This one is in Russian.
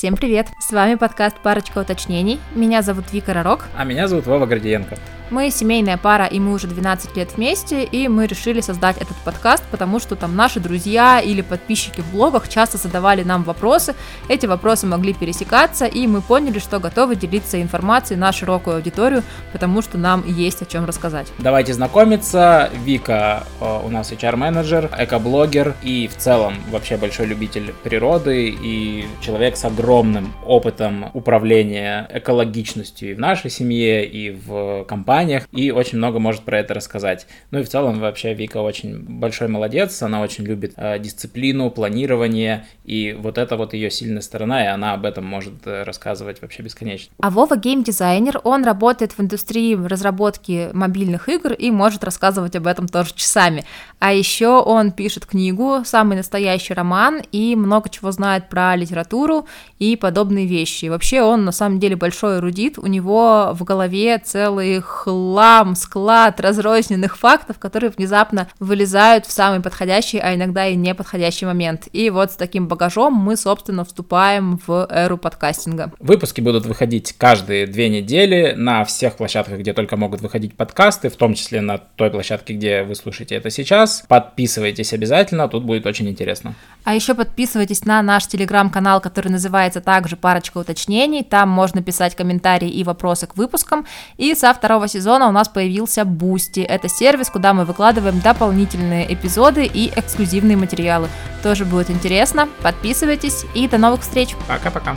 Всем привет! С вами подкаст «Парочка уточнений». Меня зовут Вика Ророк. А меня зовут Вова Гордиенко. Мы семейная пара, и мы уже 12 лет вместе, и мы решили создать этот подкаст, потому что там наши друзья или подписчики в блогах часто задавали нам вопросы, эти вопросы могли пересекаться, и мы поняли, что готовы делиться информацией на широкую аудиторию, потому что нам есть о чем рассказать. Давайте знакомиться. Вика э, у нас HR-менеджер, экоблогер и в целом вообще большой любитель природы и человек с огромным опытом управления экологичностью и в нашей семье, и в компаниях и очень много может про это рассказать. Ну и в целом вообще Вика очень большой молодец, она очень любит э, дисциплину, планирование, и вот это вот ее сильная сторона, и она об этом может э, рассказывать вообще бесконечно. А Вова геймдизайнер, он работает в индустрии разработки мобильных игр и может рассказывать об этом тоже часами. А еще он пишет книгу, самый настоящий роман, и много чего знает про литературу и подобные вещи. вообще он на самом деле большой эрудит, у него в голове целых хлам, склад разрозненных фактов, которые внезапно вылезают в самый подходящий, а иногда и неподходящий момент. И вот с таким багажом мы, собственно, вступаем в эру подкастинга. Выпуски будут выходить каждые две недели на всех площадках, где только могут выходить подкасты, в том числе на той площадке, где вы слушаете это сейчас. Подписывайтесь обязательно, тут будет очень интересно. А еще подписывайтесь на наш телеграм-канал, который называется также «Парочка уточнений». Там можно писать комментарии и вопросы к выпускам. И со второго сезона сезона у нас появился Boosty. Это сервис, куда мы выкладываем дополнительные эпизоды и эксклюзивные материалы. Тоже будет интересно. Подписывайтесь и до новых встреч. Пока-пока.